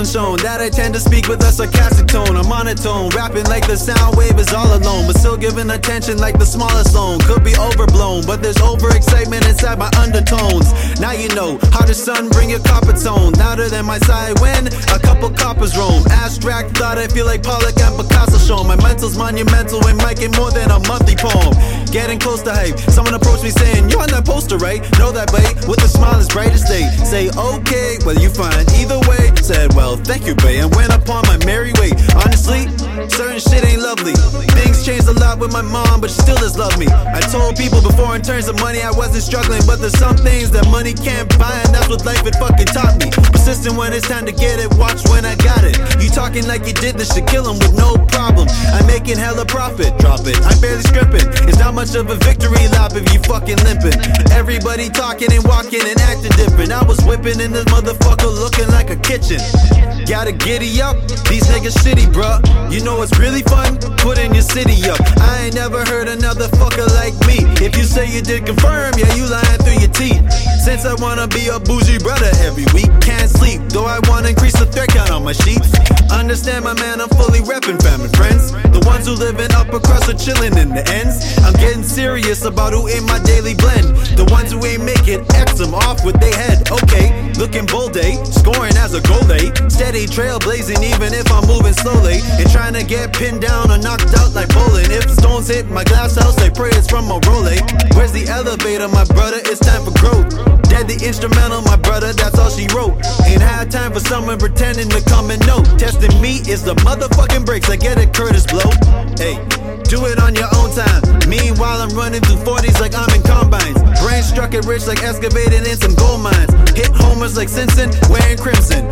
Shown that I tend to speak with a sarcastic tone. A monotone, rapping like the sound wave is all alone, but still giving attention like the smallest loan. Could be overblown, but there's overexcitement inside my undertones. Now you know how the sun bring your copper tone. Louder than my side when a couple coppers roam. Abstract thought I feel like Pollock and Picasso show. My mental's monumental and might get more than a monthly poem. Getting close to hype. Someone approached me saying, You on that poster, right? Know that, babe? With a smile as bright as day. Say, okay, well, you find either way. Said, well, thank you, babe, and went upon my merry way. Honestly, certain shit ain't lovely. Things changed a lot with my mom, but she still does love me. I told people before in terms of money I wasn't struggling, but there's some things that money can't buy, and that's what life had fucking taught me. Persistent when it's time to get it, watch when I got it. You talking like you did this should kill him with no problem. Making hella profit, drop it. I'm barely scrimping. It's not much of a victory lap if you fucking limping. Everybody talking and walking and acting different. I was whipping in this motherfucker looking like a kitchen. Gotta giddy up, these niggas shitty, bruh. You know what's really fun? Putting your city up. I ain't never heard another fucker like me. If you say you did confirm, yeah, you lying through your teeth. Since I wanna be a bougie brother every week, can't sleep. Though I wanna increase the thread count on my sheets. Understand my man, I'm fully reppin' family who living upper crust are chillin' in the ends. I'm getting serious about who in my daily blend. The ones who ain't make it, X them off with their head. Okay, looking bold, eh? Scoring as a goal, eh? Steady trailblazing even if I'm moving slowly. And trying to get pinned down or knocked out like bowling. If stones hit my glass house, they pray it's from a roll, eh? Where's the elevator, my brother? It's time for growth. Dead the instrumental, my brother, that's all she wrote. Ain't had time for someone pretending to come and know. Testing me is the motherfucking brakes, I get it, running through 40s like I'm in combines. Brain struck it rich like excavating in some gold mines. Hit homers like Simpson, wearing crimson.